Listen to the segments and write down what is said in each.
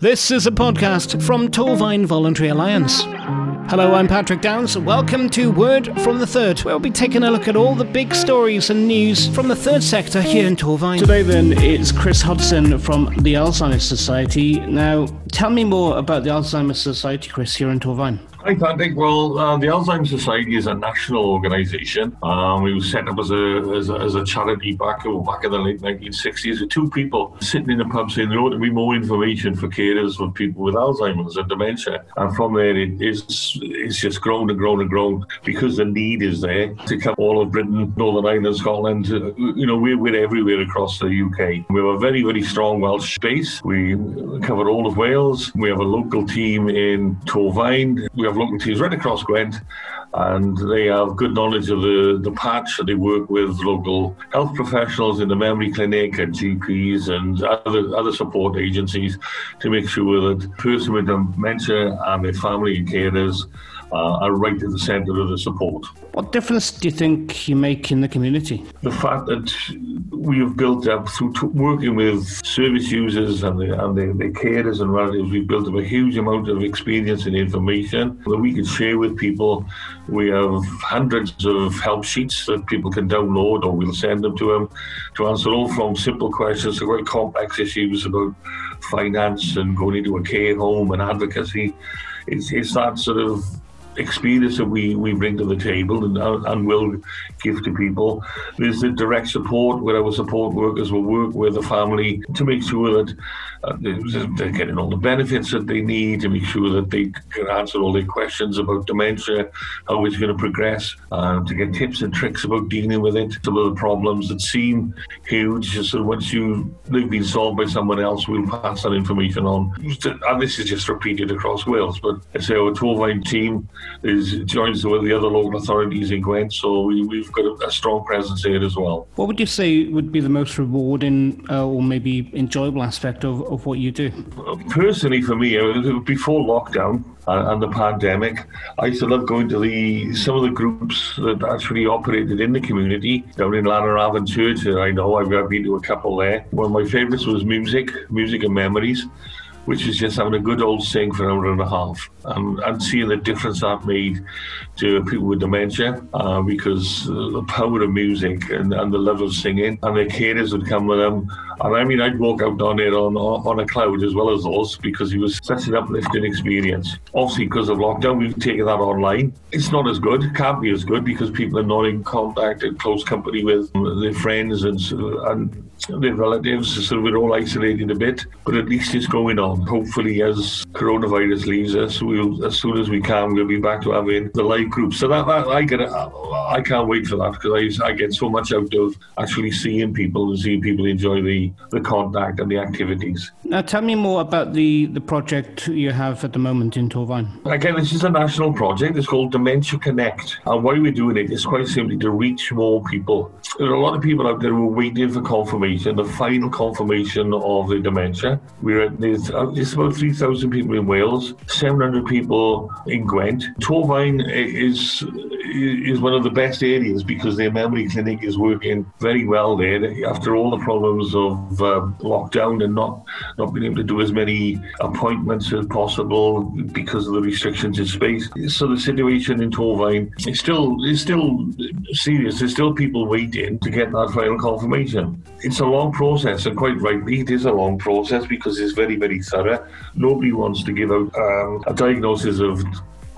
This is a podcast from Torfaen Voluntary Alliance. Hello, I'm Patrick Downs. Welcome to Word from the Third, where we'll be taking a look at all the big stories and news from the third sector here in Torfaen. Today, then, it's Chris Hodson from the Alzheimer's Society. Now, tell me more about the Alzheimer's Society, Chris, here in Torfaen. Hi, Patrick. Well, uh, the Alzheimer's Society is a national organisation. Um, was set up as a, as a, as a charity back back in the late 1960s with two people sitting in a pub saying there ought to be more information for carers of people with Alzheimer's and dementia. And from there, it is it's just grown and grown and grown because the need is there to cover all of Britain, Northern Ireland, Scotland. You know, we're, we're everywhere across the UK. We have a very, very strong Welsh base. We cover all of Wales. We have a local team in Torfaen. We have local teams right across Gwent, and they have good knowledge of the, the patch. That they work with local health professionals in the memory clinic and GPs and other, other support agencies to make sure that person with dementia and their family and carers uh, Uh, are right at the centre of the support. What difference do you think you make in the community? The fact that we have built up through t- working with service users and, the, and the, the carers and relatives, we've built up a huge amount of experience and information that we can share with people. We have hundreds of help sheets that people can download or we'll send them to them to answer all from simple questions to quite complex issues about finance and going into a care home and advocacy. It's, it's that sort of experience that we, we bring to the table and, and will give to people. There's the direct support where our support workers will work with the family to make sure that uh, they're getting all the benefits that they need, to make sure that they can answer all their questions about dementia, how it's going to progress, uh, to get tips and tricks about dealing with it, some of the problems that seem huge. So once you they've been solved by someone else, we'll pass that information on. And this is just repeated across Wales. But I say our Torfaen team is joins with the other local authorities in Gwent, so we, we've got a, a, strong presence here as well. What would you say would be the most rewarding uh, or maybe enjoyable aspect of, of what you do? Personally, for me, before lockdown, and the pandemic. I used to love going to the some of the groups that actually operated in the community down in Llanyravon Church. I know I've been to a couple there. One of my favourites was music, music and memories which is just having a good old sing for an hour and a half and, and seeing the difference that made to people with dementia uh, because the power of music and, and the love of singing and the carers would come with them. And I mean, I'd walk out down there on, on a cloud as well as those because it was such an uplifting experience. Obviously, because of lockdown, we've taken that online. It's not as good, can't be as good because people are not in contact and close company with their friends and, and their relatives, so we're all isolated a bit, but at least it's going on. Hopefully, as coronavirus leaves us, we'll as soon as we can, we'll be back to having the live group. So that, that I get, I can't wait for that because I, I get so much out of actually seeing people and seeing people enjoy the the contact and the activities. Now, tell me more about the the project you have at the moment in Torfaen. Again, this is a national project. It's called Dementia Connect, and why we're doing it is quite simply to reach more people. There are a lot of people out there who are waiting for confirmation, the final confirmation of the dementia. We're at there's uh, just about 3,000 people in Wales, 700 people in Gwent. Torfaen is is one of the best areas because their memory clinic is working very well there. After all the problems of um, lockdown and not not being able to do as many appointments as possible because of the restrictions in space, so the situation in Torfaen is still is still serious. There's still people waiting to get that final confirmation. It's a long process, and quite rightly, it is a long process because it's very very thorough. Nobody wants to give out um, a diagnosis of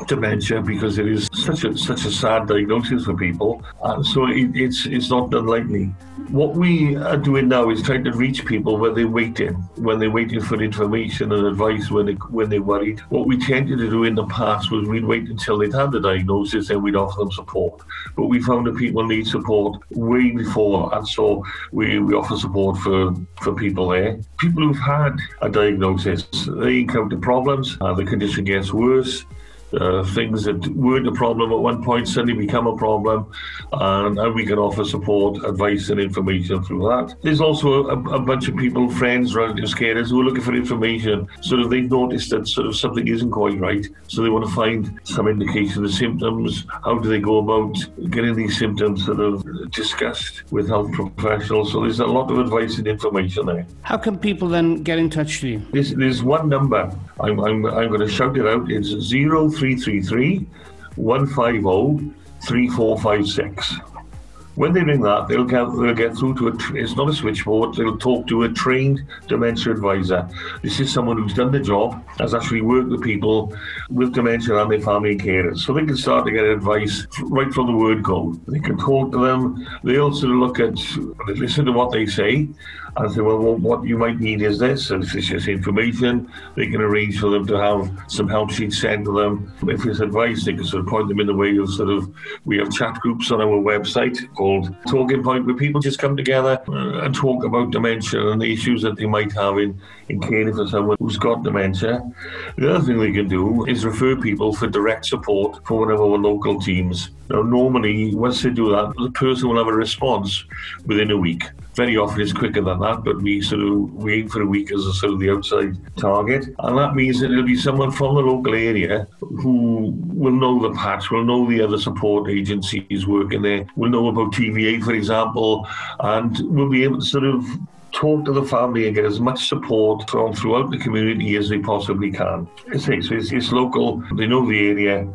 dementia because it is such a such a sad diagnosis for people. Uh, so it, it's it's not lightly. What we are doing now is trying to reach people when they're waiting, when they're waiting for information and advice, when they when they're worried. What we tended to do in the past was we'd wait until they'd had the diagnosis and we'd offer them support. But we found that people need support way before, and so we, we offer support for for people there. People who've had a diagnosis, they encounter problems, uh, the condition gets worse uh, things that weren't a problem at one point suddenly become a problem, and, and we can offer support, advice, and information through that. There's also a, a, bunch of people, friends, relatives, carers who are looking for information. Sort of they've noticed that sort of something isn't quite right, so they want to find some indication of symptoms. How do they go about getting these symptoms sort of discussed with health professionals? So there's a lot of advice and information there. How can people then get in touch with you? There's, there's one number. I'm, I'm, I'm going to shout it out. It's zero. 0333 150 3456. When they ring that, they'll get they'll get through to a. It's not a switchboard. They'll talk to a trained dementia advisor. This is someone who's done the job, has actually worked with people with dementia and their family carers, so they can start to get advice right from the word go. They can talk to them. They also look at, listen to what they say, and say, well, what you might need is this, and if it's just information, they can arrange for them to have some help sheets sent to them. If it's advice, they can sort of point them in the way of sort of, we have chat groups on our website called Talking Point, where people just come together uh, and talk about dementia and the issues that they might have in, in caring for someone who's got dementia. The other thing they can do is refer people for direct support for one of our local teams. Now, normally, once they do that, the person will have a response within a week. Very often it's quicker than that, but we sort of we aim for a week as a sort of the outside target. And that means that it'll be someone from the local area who will know the patch, will know the other support agencies working there, will know about TVA, for example, and will be able to sort of talk to the family and get as much support from throughout the community as they possibly can. It's, it's, it's local, they know the area,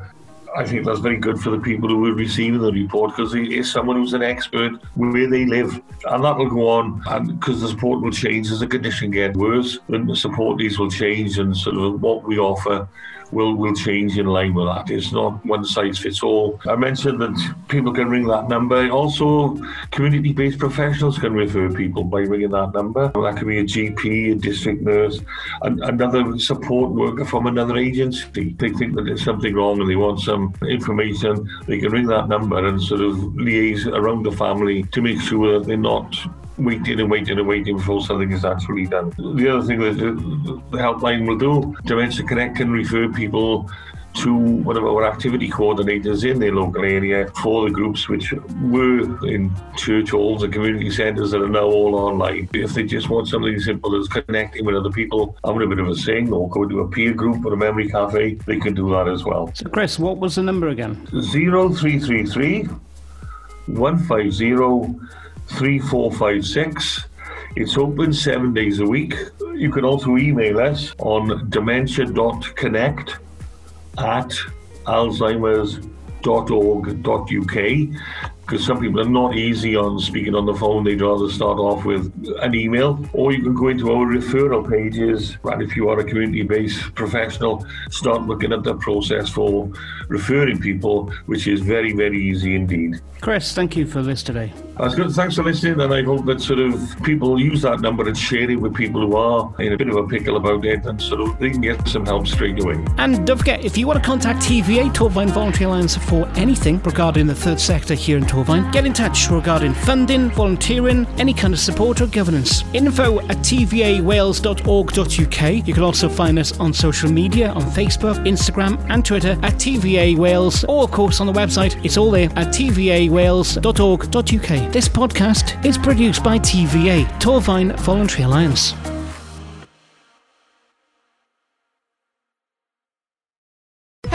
I think that's very good for the people who are receiving the report because he is someone who's an expert where they live. And that will go on and because the support will change as the condition gets worse, then the support needs will change and sort of what we offer will will change in line with that. It's not one size fits all. I mentioned that people can ring that number. Also, community-based professionals can refer people by ringing that number. That could be a GP, a district nurse, and another support worker from another agency. They think that there's something wrong and they want some information. They can ring that number and sort of liaise around the family to make sure that they're not waiting and waiting and waiting before something is actually done. The other thing that the helpline will do, Dementia Connect can refer people to one of our activity coordinators in their local area for the groups which were in church halls and community centres that are now all online. If they just want something simple as connecting with other people, having a bit of a sing or go to a peer group or a memory cafe, they can do that as well. So, Chris, what was the number again? 0333 150 3456. It's open seven days a week. You can also email us on dementia.connect at alzheimer's.org.uk because some people are not easy on speaking on the phone. They'd rather start off with an email, or you can go into our referral pages. And if you are a community based professional, start looking at the process for referring people, which is very, very easy indeed. Chris, thank you for this today. That's good. Thanks for listening, and I hope that sort of people use that number and share it with people who are in a bit of a pickle about it, and sort of they can get some help straight away. And don't forget, if you want to contact TVA Torfaen Voluntary Alliance for anything regarding the third sector here in Get in touch regarding funding, volunteering, any kind of support or governance. Info at tvawales.org.uk. You can also find us on social media on Facebook, Instagram, and Twitter at TVA Wales, or of course on the website. It's all there at tvawales.org.uk. This podcast is produced by TVA, Torfaen Voluntary Alliance.